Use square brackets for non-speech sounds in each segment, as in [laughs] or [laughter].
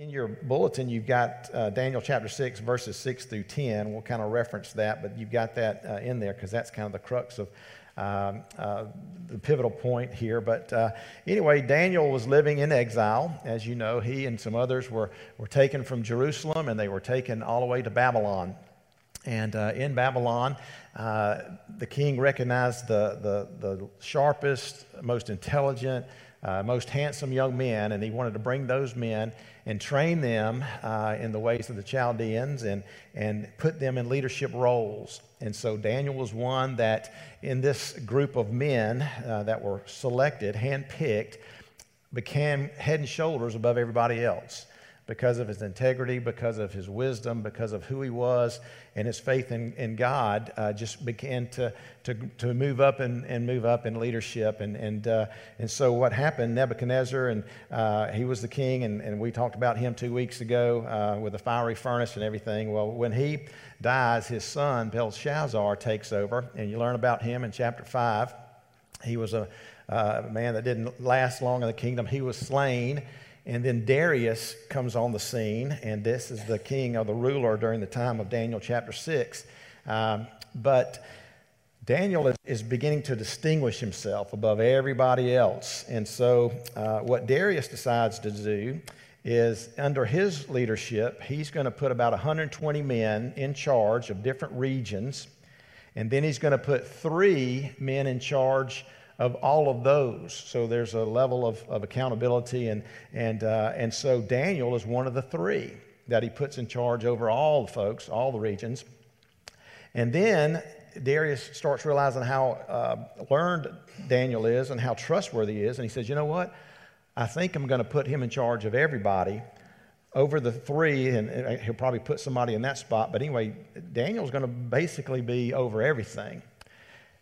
in your bulletin, you've got uh, Daniel chapter 6, verses 6 through 10. We'll kind of reference that, but you've got that uh, in there because that's kind of the crux of um, uh, the pivotal point here. But uh, anyway, Daniel was living in exile. As you know, he and some others were, were taken from Jerusalem and they were taken all the way to Babylon. And uh, in Babylon, uh, the king recognized the, the, the sharpest, most intelligent, uh, most handsome young men, and he wanted to bring those men and train them uh, in the ways of the Chaldeans and, and put them in leadership roles. And so Daniel was one that, in this group of men uh, that were selected, handpicked, became head and shoulders above everybody else because of his integrity, because of his wisdom, because of who he was, and his faith in, in God uh, just began to, to, to move up and, and move up in leadership. And, and, uh, and so what happened, Nebuchadnezzar, and uh, he was the king, and, and we talked about him two weeks ago uh, with the fiery furnace and everything. Well, when he dies, his son, Belshazzar, takes over, and you learn about him in chapter 5. He was a uh, man that didn't last long in the kingdom. He was slain and then Darius comes on the scene, and this is the king or the ruler during the time of Daniel chapter 6. Um, but Daniel is, is, beginning to distinguish himself above everybody else. And so, uh, what Darius decides to do is, under his leadership, he's going to put about 120 men in charge of different regions. And then he's going to put three men in charge of all of those. So there's a level of, of accountability. And, and, uh, and so Daniel is one of the three that he puts in charge over all the folks, all the regions. And then Darius starts realizing how uh, learned Daniel is and how trustworthy he is. And he says, You know what? I think I'm going to put him in charge of everybody over the three, and he'll probably put somebody in that spot. But anyway, Daniel's going to basically be over everything.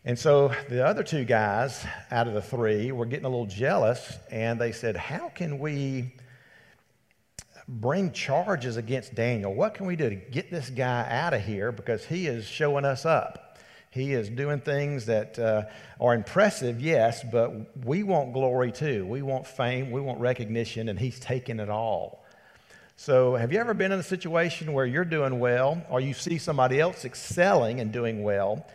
And so the other two guys out of the three were getting a little jealous, and they said, How can we bring charges against Daniel? What can we do to get this guy out of here? Because he is showing us up. He is doing things that uh, are impressive, yes, but we want glory too. We want fame, we want recognition, and he's taking it all. So, have you ever been in a situation where you're doing well, or you see somebody else excelling and doing well?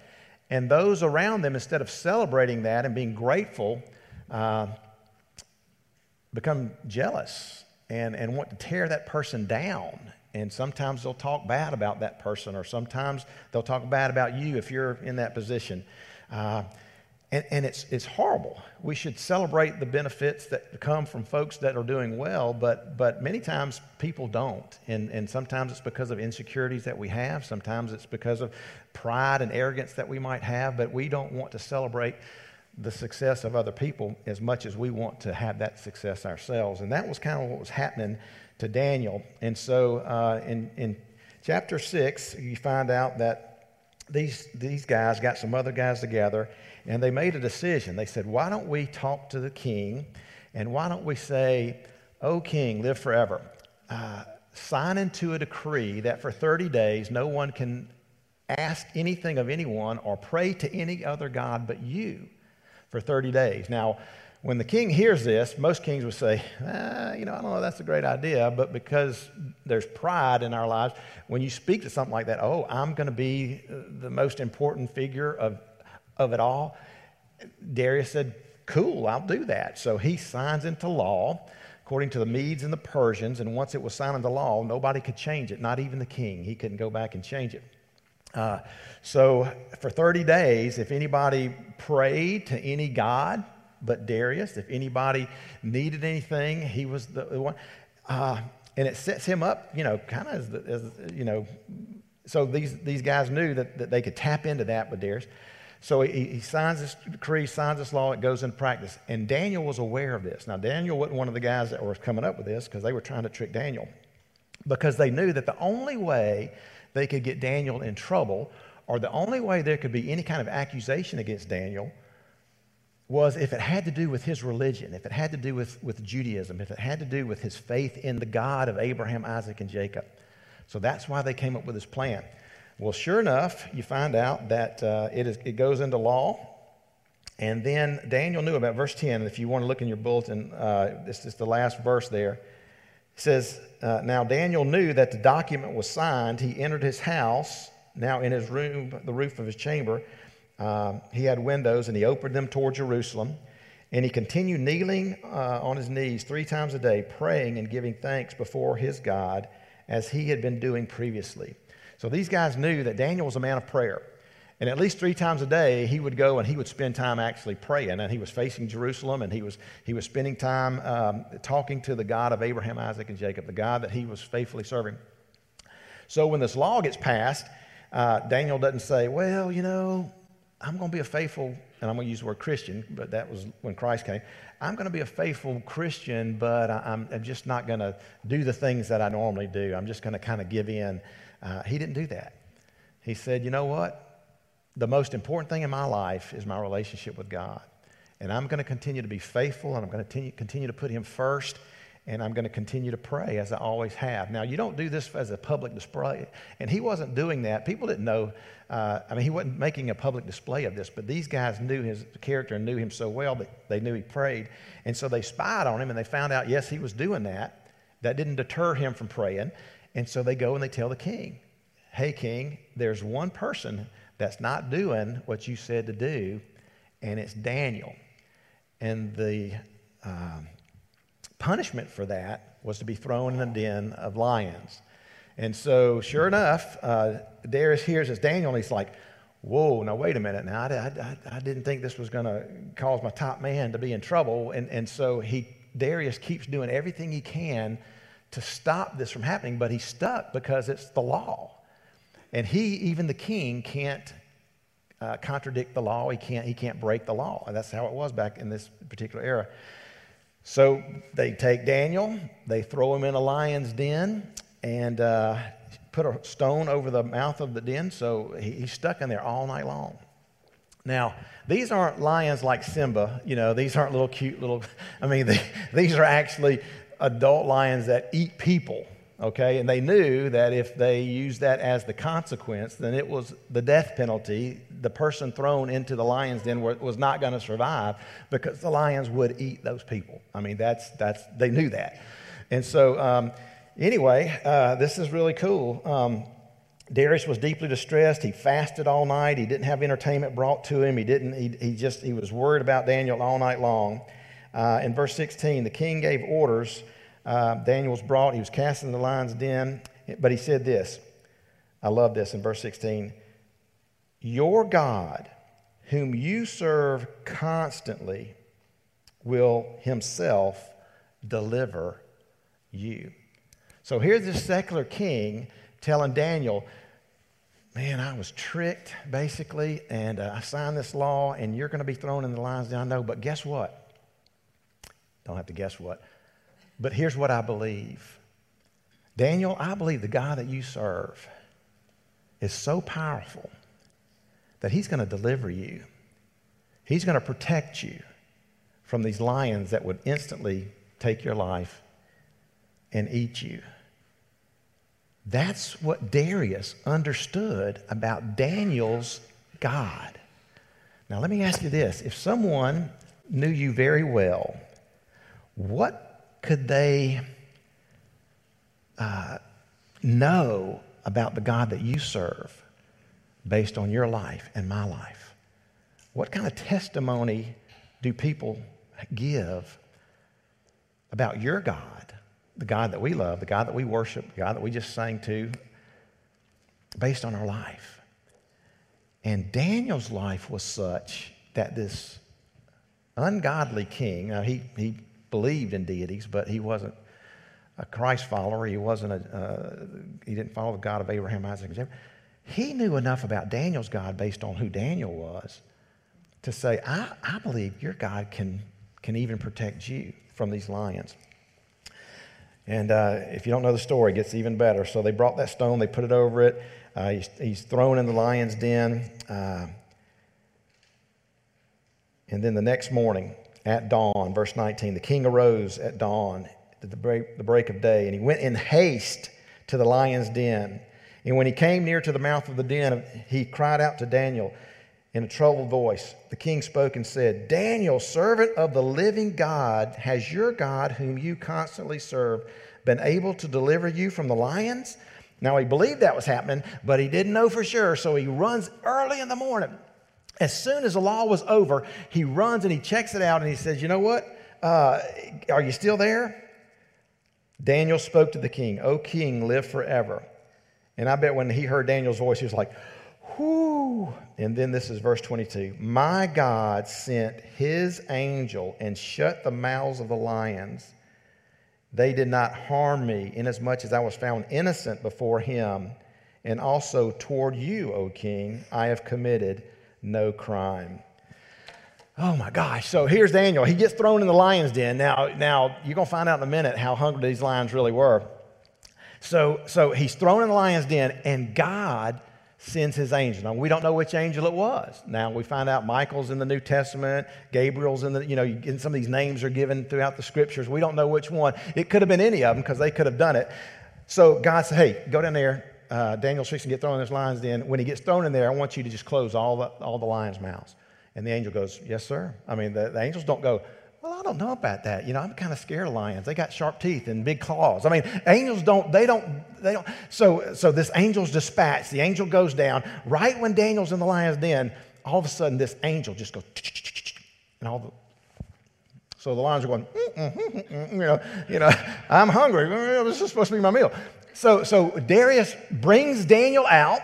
And those around them, instead of celebrating that and being grateful, uh, become jealous and, and want to tear that person down. And sometimes they'll talk bad about that person, or sometimes they'll talk bad about you if you're in that position. Uh, and, and it's, it's horrible. We should celebrate the benefits that come from folks that are doing well, but, but many times people don't. And, and sometimes it's because of insecurities that we have, sometimes it's because of pride and arrogance that we might have, but we don't want to celebrate the success of other people as much as we want to have that success ourselves. And that was kind of what was happening to Daniel. And so uh, in, in chapter 6, you find out that these, these guys got some other guys together and they made a decision. They said, Why don't we talk to the king and why don't we say, O king, live forever? Uh, sign into a decree that for 30 days no one can ask anything of anyone or pray to any other God but you for 30 days. Now, when the king hears this, most kings would say, ah, you know, I don't know, that's a great idea, but because there's pride in our lives, when you speak to something like that, oh, I'm going to be the most important figure of of it all, Darius said, Cool, I'll do that. So he signs into law according to the Medes and the Persians, and once it was signed into law, nobody could change it, not even the king. He couldn't go back and change it. Uh, so for 30 days, if anybody prayed to any god but Darius, if anybody needed anything, he was the one. Uh, and it sets him up, you know, kind of as, as, you know, so these, these guys knew that, that they could tap into that with Darius. So he, he signs this decree, signs this law, it goes into practice. And Daniel was aware of this. Now, Daniel wasn't one of the guys that were coming up with this because they were trying to trick Daniel. Because they knew that the only way they could get Daniel in trouble, or the only way there could be any kind of accusation against Daniel, was if it had to do with his religion, if it had to do with, with Judaism, if it had to do with his faith in the God of Abraham, Isaac, and Jacob. So that's why they came up with this plan. Well, sure enough, you find out that uh, it, is, it goes into law. And then Daniel knew about verse 10. If you want to look in your bulletin, uh, this is the last verse there. says, uh, Now Daniel knew that the document was signed. He entered his house, now in his room, the roof of his chamber. Uh, he had windows, and he opened them toward Jerusalem. And he continued kneeling uh, on his knees three times a day, praying and giving thanks before his God as he had been doing previously. So these guys knew that Daniel was a man of prayer. And at least three times a day, he would go and he would spend time actually praying. And he was facing Jerusalem and he was, he was spending time um, talking to the God of Abraham, Isaac, and Jacob, the God that he was faithfully serving. So when this law gets passed, uh, Daniel doesn't say, Well, you know, I'm going to be a faithful, and I'm going to use the word Christian, but that was when Christ came. I'm going to be a faithful Christian, but I'm, I'm just not going to do the things that I normally do. I'm just going to kind of give in. Uh, he didn't do that. He said, You know what? the most important thing in my life is my relationship with God. And I'm going to continue to be faithful and I'm going to continue, continue to put Him first and I'm going to continue to pray as I always have. Now, you don't do this as a public display. And he wasn't doing that. People didn't know. Uh, I mean, he wasn't making a public display of this, but these guys knew his character and knew him so well that they knew he prayed. And so they spied on him and they found out, yes, he was doing that. That didn't deter him from praying. And so they go and they tell the king, hey, king, there's one person that's not doing what you said to do, and it's Daniel. And the um, punishment for that was to be thrown in a den of lions. And so, sure enough, uh, Darius hears this Daniel, and he's like, Whoa, now wait a minute. Now, I, I, I didn't think this was going to cause my top man to be in trouble. And, and so, he, Darius keeps doing everything he can to stop this from happening, but he's stuck because it's the law. And he, even the king, can't uh, contradict the law. He can't, he can't break the law. And that's how it was back in this particular era. So they take Daniel, they throw him in a lion's den, and uh, put a stone over the mouth of the den. So he, he's stuck in there all night long. Now, these aren't lions like Simba, you know, these aren't little cute little, [laughs] I mean, they, [laughs] these are actually adult lions that eat people okay? And they knew that if they used that as the consequence, then it was the death penalty. The person thrown into the lion's den was not going to survive because the lions would eat those people. I mean, that's, that's, they knew that. And so, um, anyway, uh, this is really cool. Um, Darius was deeply distressed. He fasted all night. He didn't have entertainment brought to him. He didn't, he, he just, he was worried about Daniel all night long. Uh, in verse 16, the king gave orders uh, Daniel was brought. He was cast in the lion's den. But he said this I love this in verse 16 Your God, whom you serve constantly, will himself deliver you. So here's this secular king telling Daniel, Man, I was tricked, basically, and uh, I signed this law, and you're going to be thrown in the lion's den. I know, but guess what? Don't have to guess what. But here's what I believe Daniel, I believe the God that you serve is so powerful that he's going to deliver you. He's going to protect you from these lions that would instantly take your life and eat you. That's what Darius understood about Daniel's God. Now, let me ask you this if someone knew you very well, what could they uh, know about the God that you serve based on your life and my life? What kind of testimony do people give about your God, the God that we love, the God that we worship, the God that we just sang to, based on our life? And Daniel's life was such that this ungodly king, now he, he believed in deities, but he wasn't a Christ follower. He wasn't a, uh, he didn't follow the God of Abraham, Isaac, and Jacob. He knew enough about Daniel's God based on who Daniel was to say, I, I believe your God can, can even protect you from these lions. And uh, if you don't know the story, it gets even better. So they brought that stone, they put it over it. Uh, he's, he's, thrown in the lion's den. Uh, and then the next morning, at dawn. Verse 19 The king arose at dawn, at the break, the break of day, and he went in haste to the lion's den. And when he came near to the mouth of the den, he cried out to Daniel in a troubled voice. The king spoke and said, Daniel, servant of the living God, has your God, whom you constantly serve, been able to deliver you from the lions? Now, he believed that was happening, but he didn't know for sure. So he runs early in the morning. As soon as the law was over, he runs and he checks it out and he says, You know what? Uh, are you still there? Daniel spoke to the king, O king, live forever. And I bet when he heard Daniel's voice, he was like, Whoo. And then this is verse 22 My God sent his angel and shut the mouths of the lions. They did not harm me, inasmuch as I was found innocent before him. And also toward you, O king, I have committed no crime. Oh my gosh. So here's Daniel. He gets thrown in the lion's den. Now, now you're going to find out in a minute how hungry these lions really were. So, so he's thrown in the lion's den, and God sends his angel. Now, we don't know which angel it was. Now, we find out Michael's in the New Testament, Gabriel's in the, you know, and some of these names are given throughout the scriptures. We don't know which one. It could have been any of them because they could have done it. So God said, hey, go down there. Uh, Daniel's fixing to get thrown in this lion's den. When he gets thrown in there, I want you to just close all the, all the lion's mouths. And the angel goes, yes, sir. I mean, the, the angels don't go, well, I don't know about that. You know, I'm kind of scared of lions. They got sharp teeth and big claws. I mean, angels don't, they don't, they don't. So, so this angel's dispatched. The angel goes down. Right when Daniel's in the lion's den, all of a sudden this angel just goes, and all the, so the lions are going, you know, you know, I'm hungry. This is supposed to be my meal. So, so Darius brings Daniel out,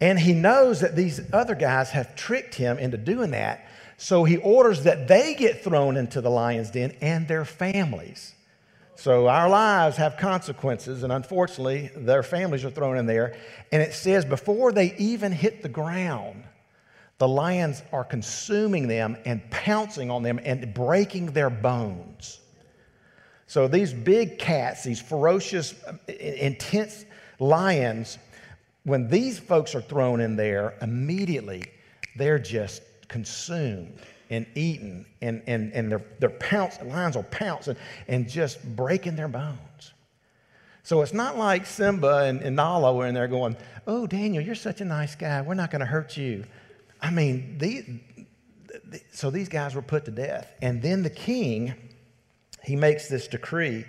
and he knows that these other guys have tricked him into doing that. So he orders that they get thrown into the lion's den and their families. So our lives have consequences, and unfortunately, their families are thrown in there. And it says before they even hit the ground, the lions are consuming them and pouncing on them and breaking their bones. So these big cats, these ferocious, um, intense lions, when these folks are thrown in there, immediately they're just consumed and eaten, and, and, and they're, they're pouncing, lions will pounce and, just breaking their bones. So it's not like Simba and, and Nala were in there going, Oh, Daniel, you're such a nice guy. We're not going to hurt you. I mean, the, so these guys were put to death. And then the king, he makes this decree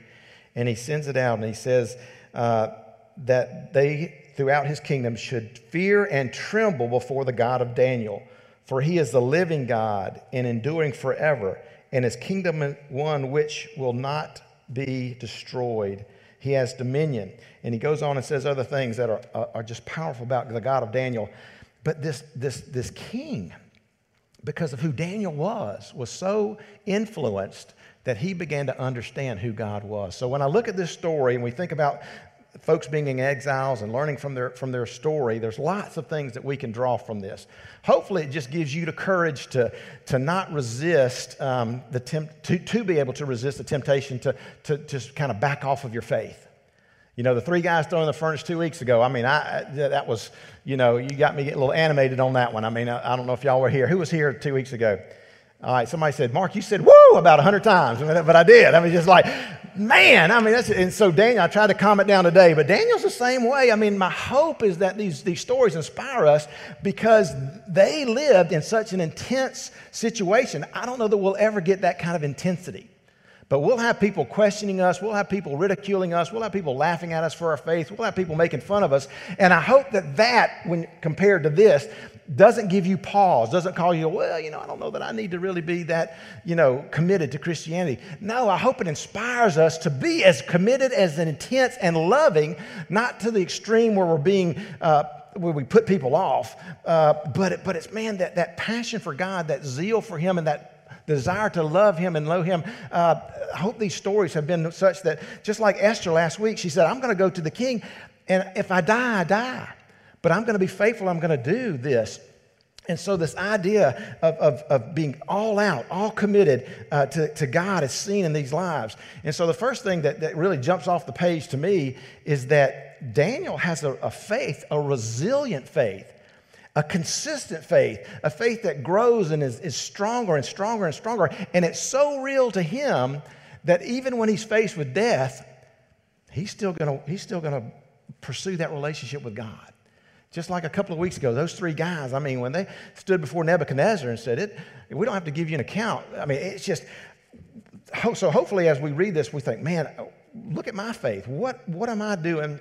and he sends it out and he says uh, that they, throughout his kingdom, should fear and tremble before the God of Daniel for he is the living God and enduring forever, and his kingdom one which will not be destroyed. He has dominion. And he goes on and says other things that are, are just powerful about the God of Daniel. But this, this, this king, because of who Daniel was, was so influenced that he began to understand who God was. So when I look at this story and we think about folks being in exiles and learning from their, from their story, there's lots of things that we can draw from this. Hopefully, it just gives you the courage to, to not resist um, the temp- to, to be able to resist the temptation to, to just kind of back off of your faith. You know, the three guys thrown in the furnace two weeks ago, I mean, I, that was, you know, you got me a little animated on that one. I mean, I, I don't know if y'all were here. Who was here two weeks ago? All right, somebody said, Mark, you said woo about 100 times, but I did. I mean, just like, man, I mean, that's, and so Daniel, I tried to calm it down today, but Daniel's the same way. I mean, my hope is that these, these stories inspire us because they lived in such an intense situation. I don't know that we'll ever get that kind of intensity. But we'll have people questioning us. We'll have people ridiculing us. We'll have people laughing at us for our faith. We'll have people making fun of us. And I hope that that, when compared to this, doesn't give you pause, doesn't call you, well, you know, I don't know that I need to really be that, you know, committed to Christianity. No, I hope it inspires us to be as committed, as intense, and loving, not to the extreme where we're being. Uh, where we put people off, uh, but, it, but it's, man, that, that passion for God, that zeal for Him, and that desire to love him and know him. Uh, I hope these stories have been such that, just like Esther last week, she said, I'm going to go to the king, and if I die, I die. But I'm going to be faithful, I'm going to do this. And so, this idea of, of, of being all out, all committed uh, to, to God is seen in these lives. And so, the first thing that, that really jumps off the page to me is that Daniel has a, a faith, a resilient faith a consistent faith, a faith that grows and is, is stronger and stronger and stronger. And it's so real to him that even when he's faced with death, he's still gonna, he's still gonna pursue that relationship with God. Just like a couple of weeks ago, those three guys, I mean, when they stood before Nebuchadnezzar and said, it, We don't have to give you an account. I mean, it's just, so hopefully as we read this, we think, man, look at my faith. What, what am I doing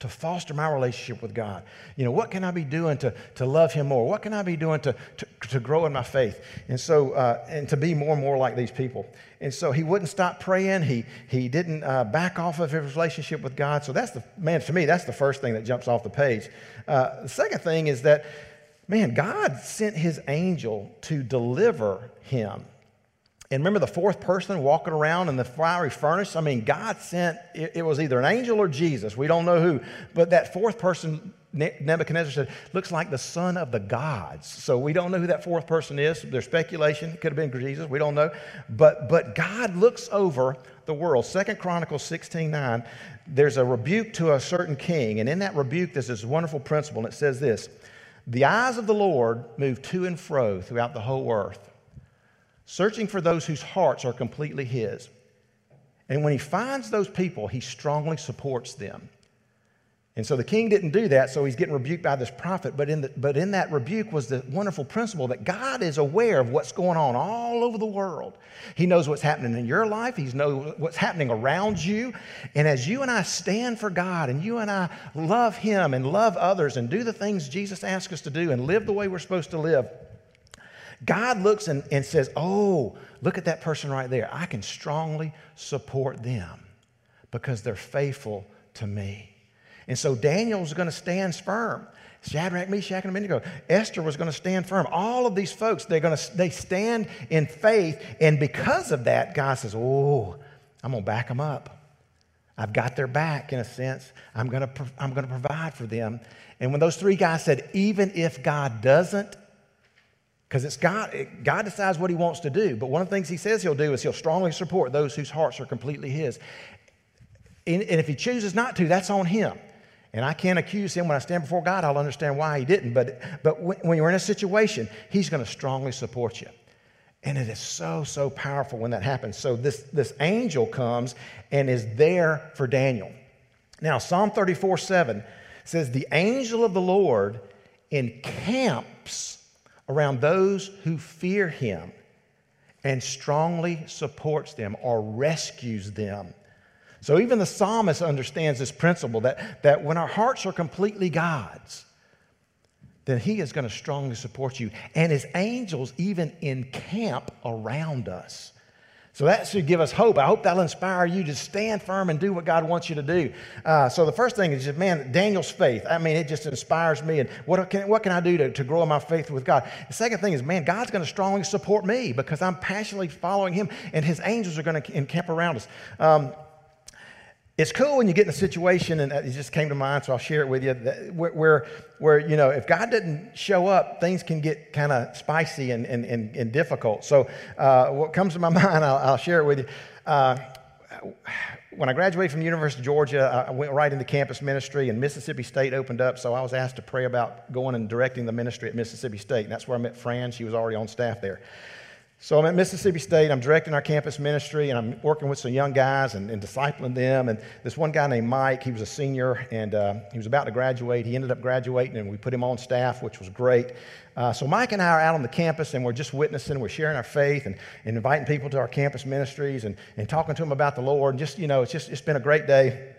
to foster my relationship with God? You know, what can I be doing to, to love Him more? What can I be doing to, to, to grow in my faith? And so, uh, and to be more and more like these people. And so he wouldn't stop praying. He, he didn't uh, back off of his relationship with God. So that's the, man, to me, that's the first thing that jumps off the page. Uh, the second thing is that, man, God sent his angel to deliver him. And remember the fourth person walking around in the fiery furnace? I mean, God sent, it, it, was either an angel or Jesus. We don't know who. But that fourth person, Nebuchadnezzar said, looks like the son of the gods. So we don't know who that fourth person is. There's speculation. It could have been Jesus. We don't know. But, but God looks over the world. Second Chronicles 16 9, there's a rebuke to a certain king. And in that rebuke, there's this wonderful principle. And it says this The eyes of the Lord move to and fro throughout the whole earth searching for those whose hearts are completely His. And when He finds those people, He strongly supports them. And so the king didn't do that, so he's getting rebuked by this prophet. But in, the, but in that rebuke was the wonderful principle that God is aware of what's going on all over the world. He knows what's happening in your life, He knows what's happening around you. And as you and I stand for God and you and I love Him and love others and do the things Jesus asked us to do and live the way we're supposed to live, God looks and, and says, Oh, look at that person right there. I can strongly support them because they're faithful to me. And so Daniel's going to stand firm. Shadrach, Meshach, and Abednego. Esther was going to stand firm. All of these folks, they're going to they stand in faith, and because of that, God says, "Oh, I'm going to back them up. I've got their back in a sense. I'm going to I'm going to provide for them." And when those three guys said, "Even if God doesn't," Because it's God, God decides what he wants to do. But one of the things he says he'll do is he'll strongly support those whose hearts are completely his. And, and if he chooses not to, that's on him. And I can't accuse him when I stand before God. I'll understand why he didn't. But, but when, when you're in a situation, he's going to strongly support you. And it is so, so powerful when that happens. So this, this angel comes and is there for Daniel. Now, Psalm 34 7 says, The angel of the Lord encamps around those who fear him and strongly supports them or rescues them. So even the psalmist understands this principle that, that when our hearts are completely God's, then he is going to strongly support you. And his angels even encamp around us. So that should give us hope. I hope that'll inspire you to stand firm and do what God wants you to do. Uh, so the first thing is just, man, Daniel's faith. I mean, it just inspires me. And what can, what can I do to, to grow my faith with God? The second thing is, man, God's going to strongly support me because I'm passionately following Him, and His angels are going to encamp around us. Um, it's cool when you get in a situation, and it just came to mind, so I'll share it with you, where, where, you know, if God doesn't show up, things can get kind of spicy and, and, and, and, difficult. So, uh, what comes to my [laughs] mind, I'll, I'll share it with you. Uh, when I graduated from the University of Georgia, I went right into campus ministry, and Mississippi State opened up, so I was asked to pray about going and directing the ministry at Mississippi State. And that's where I met Fran. She was already on staff there. So I'm at Mississippi State. I'm directing our campus ministry, and I'm working with some young guys and, and discipling them. And this one guy named Mike, he was a senior, and uh, he was about to graduate. He ended up graduating, and we put him on staff, which was great. Uh, so Mike and I are out on the campus, and we're just witnessing. We're sharing our faith and, and inviting people to our campus ministries and, and talking to them about the Lord. And just, you know, it's just it's been a great day.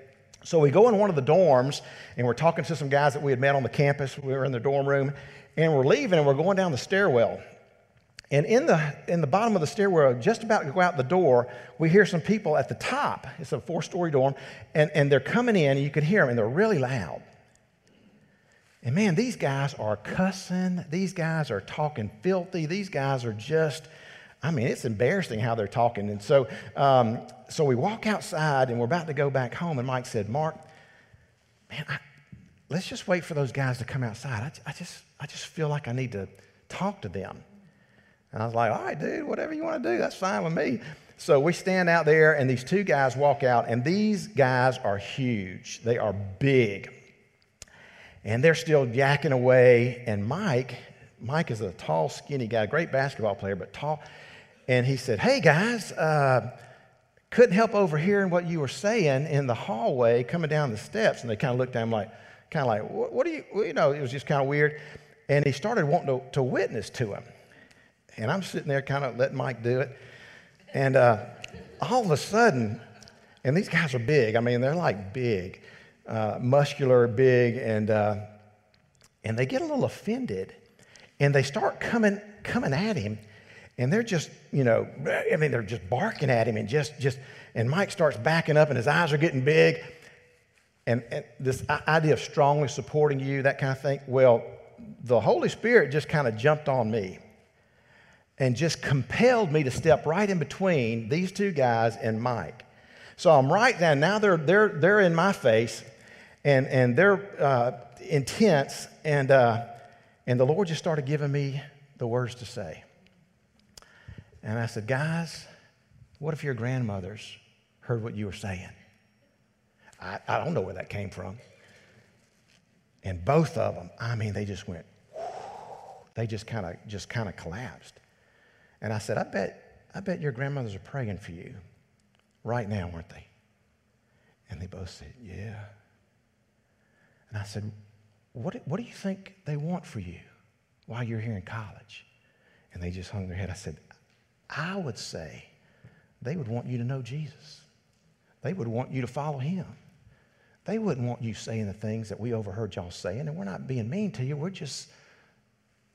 So we go in one of the dorms, and we're talking to some guys that we had met on the campus. We were in the dorm room, and we're leaving, and we're going down the stairwell. And in the, in the bottom of the stairwell, just about to go out the door, we hear some people at the top. It's a four story dorm, and, and they're coming in, and you can hear them, and they're really loud. And man, these guys are cussing. These guys are talking filthy. These guys are just, I mean, it's embarrassing how they're talking. And so, um, so we walk outside, and we're about to go back home, and Mike said, Mark, man, I, let's just wait for those guys to come outside. I, I, just, I just feel like I need to talk to them. And I was like, all right, dude, whatever you want to do, that's fine with me. So we stand out there, and these two guys walk out, and these guys are huge. They are big. And they're still yakking away. And Mike, Mike is a tall, skinny guy, great basketball player, but tall. And he said, Hey, guys, uh, couldn't help overhearing what you were saying in the hallway coming down the steps. And they kind of looked at him like, kind of like, what, what do you, you know, it was just kind of weird. And he started wanting to, to witness to him. And I'm sitting there kind of letting Mike do it. And uh, all of a sudden, And these guys are big. I mean, they're like big, uh, muscular, big, and, uh, and they get a little offended. And they start coming, coming at him. And they're just, you know, I mean, they're just barking at him and just, just, and Mike starts backing up and his eyes are getting big. And, and this idea of strongly supporting you, that kind of thing, well, the Holy Spirit just kind of jumped on me and just compelled me to step right in between these two guys and Mike. So I'm right there. Now they're, they're, they're in my face and, and they're uh, intense. And, uh, and the Lord just started giving me the words to say. And I said, Guys, what if your grandmothers heard what you were saying? I, I don't know where that came from. And both of them, I mean, they just went, they just kind of just kind of collapsed. And I said, I bet, I bet your grandmothers are praying for you right now, aren't they? And they both said, Yeah. And I said, what, what do you think they want for you while you're here in college? And they just hung their head. I said, I would say they would want you to know Jesus. They would want you to follow him. They wouldn't want you saying the things that we overheard y'all saying, and we're not being mean to you. We're just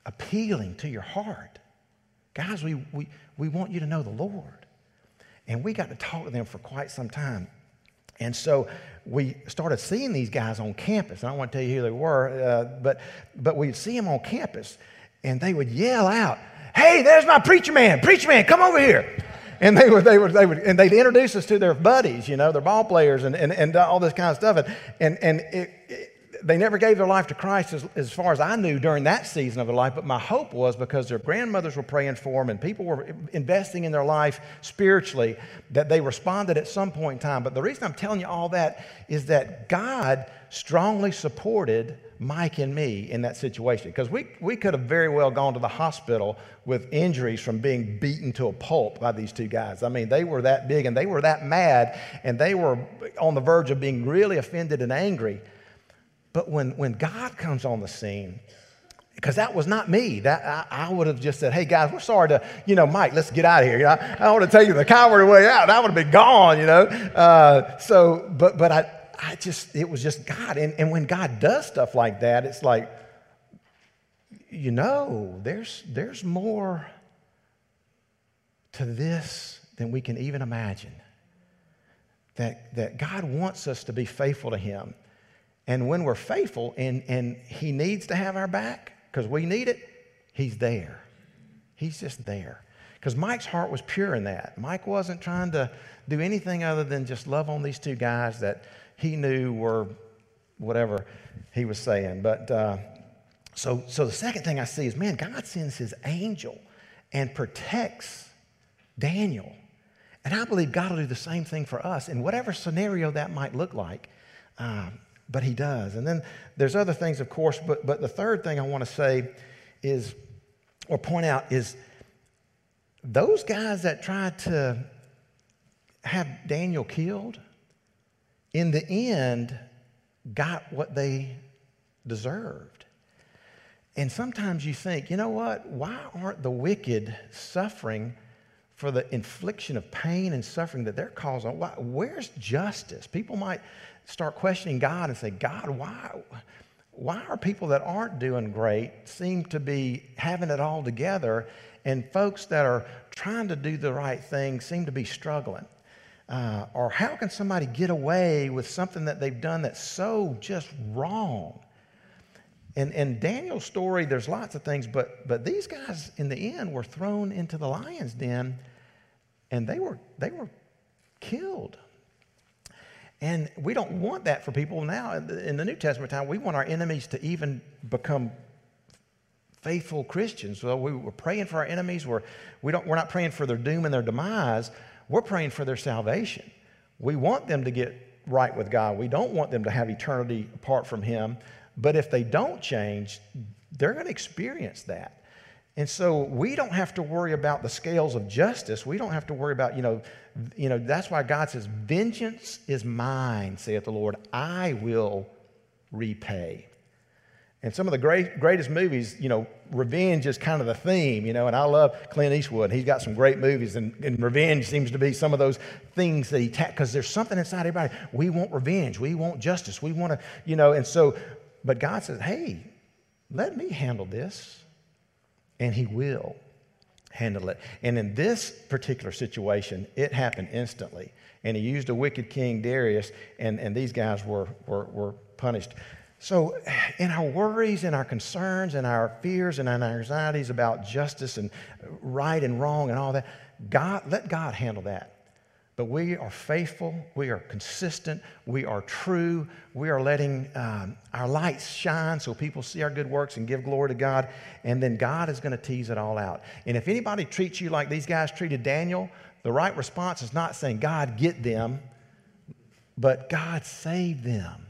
appealing to your heart. Guys, we, we, we want you to know the Lord. And we got to talk to them for quite some time. And so we started seeing these guys on campus. I don't want to tell you who they were, uh, but, but we'd see them on campus, and they would yell out, Hey, there's my preacher man. Preacher man, come over here. And they would, they would, they would, and they'd introduce us to their buddies, you know, their ball players and, and, and all this kind of stuff. And, and, and it, it, they never gave their life to Christ as, as far as I knew during that season of their life, but my hope was because their grandmothers were praying for them and people were investing in their life spiritually that they responded at some point in time. But the reason I'm telling you all that is that God strongly supported Mike and me in that situation because we, we could have very well gone to the hospital with injuries from being beaten to a pulp by these two guys. I mean, they were that big and they were that mad and they were on the verge of being really offended and angry. But when, when God comes on the scene, because that was not me. That I, I, would have just said, "Hey guys, we're sorry to, you know, Mike, let's get out of here. You know, I, I want to take you the cowardly way out. I would have been gone, you know." Uh, so, but but I I just it was just God, and and when God does stuff like that, it's like, you know, there's there's more to this than we can even imagine. That that God wants us to be faithful to Him. And when we're faithful and, and He needs to have our back because we need it, He's there. He's just there. Because Mike's heart was pure in that. Mike wasn't trying to do anything other than just love on these two guys that he knew were whatever he was saying. But uh, so, so the second thing I see is man, God sends his angel and protects Daniel. And I believe God will do the same thing for us in whatever scenario that might look like. Um, but he does. And then there's other things, of course, but, but the third thing I want to say is, or point out, is those guys that tried to have Daniel killed, in the end, got what they deserved. And sometimes you think, you know what? Why aren't the wicked suffering for the infliction of pain and suffering that they're causing? Why, where's justice? People might start questioning God and say, God, why, why are people that aren't doing great seem to be having it all together, and folks that are trying to do the right thing seem to be struggling? Uh, or how can somebody get away with something that they've done that's so just wrong? And in Daniel's story, there's lots of things, but, but these guys in the end were thrown into the lion's den and they were, they were killed. And we don't want that for people now. In the New Testament time, we want our enemies to even become faithful Christians. So we, are praying for our enemies. We're, we don't, we're not praying for their doom and their demise. We're praying for their salvation. We want them to get right with God. We don't want them to have eternity apart from Him. But if they don't change, they're going to experience that. And so we don't have to worry about the scales of justice. We don't have to worry about, you know, you know, that's why God says, Vengeance is mine, saith the Lord. I will repay. And some of the great, greatest movies, you know, revenge is kind of the theme, you know, and I love Clint Eastwood. He's got some great movies, and, and revenge seems to be some of those things that he, because there's something inside everybody. We want revenge. We want justice. We want to, you know, and so, but God says, hey, let me handle this. And he will handle it. And in this particular situation, it happened instantly. And he used a wicked king, Darius, and, and these guys were, were, were punished. So, in our worries and our concerns and our fears and our anxieties about justice and right and wrong and all that, God, let God handle that. But we are faithful, we are consistent, we are true, we are letting um, our lights shine so people see our good works and give glory to God, and then God is going to tease it all out. And if anybody treats you like these guys treated Daniel, the right response is not saying, God, get them, but God, save them.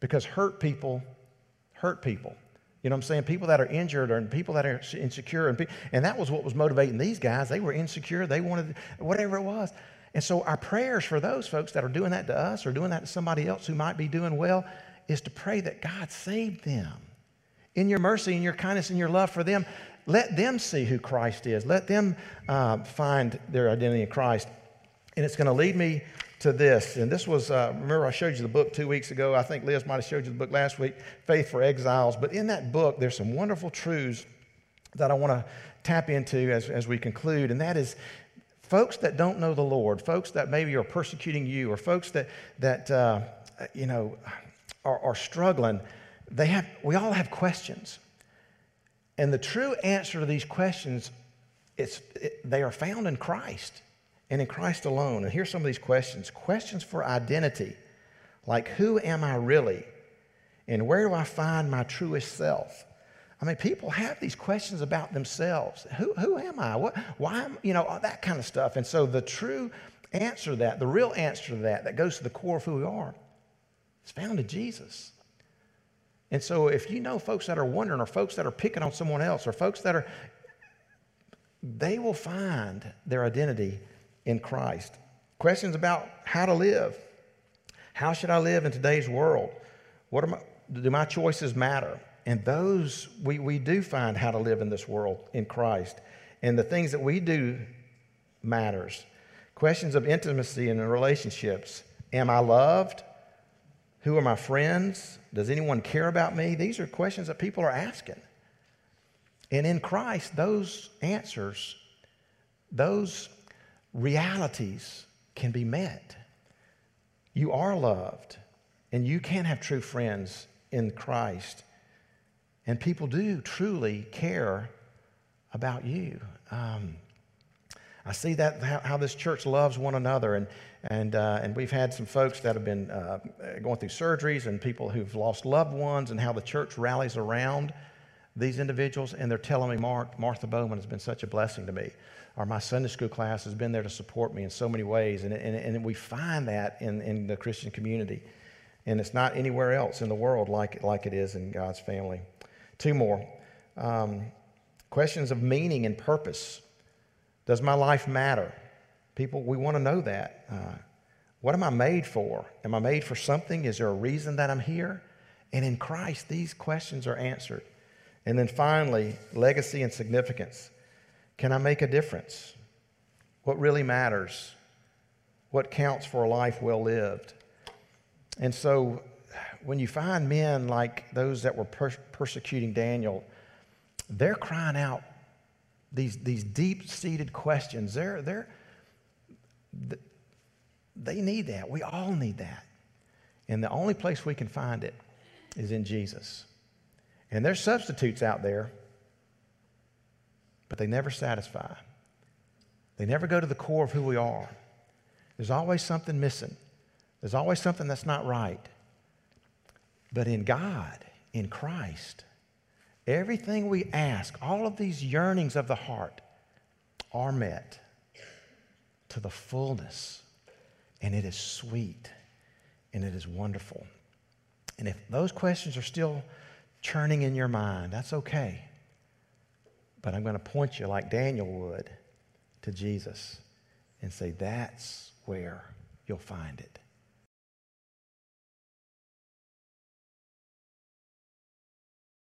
Because hurt people hurt people. You know what I'm saying? People that are injured and people that are insecure. And, and that was what was motivating these guys. They were insecure. They wanted whatever it was. And so our prayers for those folks that are doing that to us or doing that to somebody else who might be doing well is to pray that God save them. In your mercy and your kindness and your love for them, let them see who Christ is. Let them uh, find their identity in Christ. And it's going to lead me to this. And this was, uh, remember, I showed you the book two weeks ago. I think Liz might have showed you the book last week, Faith for Exiles. But in that book, there's some wonderful truths that I want to tap into as, as we conclude. And that is folks that don't know the Lord, folks that maybe are persecuting you, or folks that, that uh, you know, are, are struggling, they have, we all have questions. And the true answer to these questions, it's, it, they are found in Christ and in Christ alone. And here's some of these questions questions for identity, like who am I really? And where do I find my truest self? I mean, people have these questions about themselves. Who, who am I? What, why am, you know, all that kind of stuff. And so the true answer to that, the real answer to that, that goes to the core of who we are, is found in Jesus. And so if you know folks that are wondering, or folks that are picking on someone else, or folks that are, they will find their identity in Christ. Questions about how to live. How should I live in today's world? What my, do my choices matter? And those, we, we do find how to live in this world in Christ. And the things that we do matters. Questions of intimacy and relationships. Am I loved? Who are my friends? Does anyone care about me? These are questions that people are asking. And in Christ, those answers, those realities can be met. You are loved, and you can have true friends in Christ. And people do truly care about you. Um, I see that how, how, this church loves one another, and and uh, and we've had some folks that have been uh, going through surgeries, and people who've lost loved ones, and how the church rallies around these individuals. And they're telling me, Mark, Martha Bowman has been such a blessing to me or my Sunday school class has been there to support me in so many ways. And, and, and we find that in, in the Christian community. And it's not anywhere else in the world like, like it is in God's family. Two more um, questions of meaning and purpose. Does my life matter? People, we want to know that. Uh, what am I made for? Am I made for something? Is there a reason that I'm here? And in Christ, these questions are answered. And then finally, legacy and significance. Can I make a difference? What really matters? What counts for a life well lived? And so, when you find men like those that were per- persecuting Daniel, they're crying out these, these deep seated questions. They're, they're, they need that. We all need that. And the only place we can find it is in Jesus. And there's substitutes out there but they never satisfy. They never go to the core of who we are. There's always something missing, there's always something that's not right. But in God, in Christ, everything we ask, all of these yearnings of the heart, are met to the fullness. And it is sweet and it is wonderful. And if those questions are still churning in your mind, that's okay. But I'm going to point you, like Daniel would, to Jesus and say, that's where you'll find it.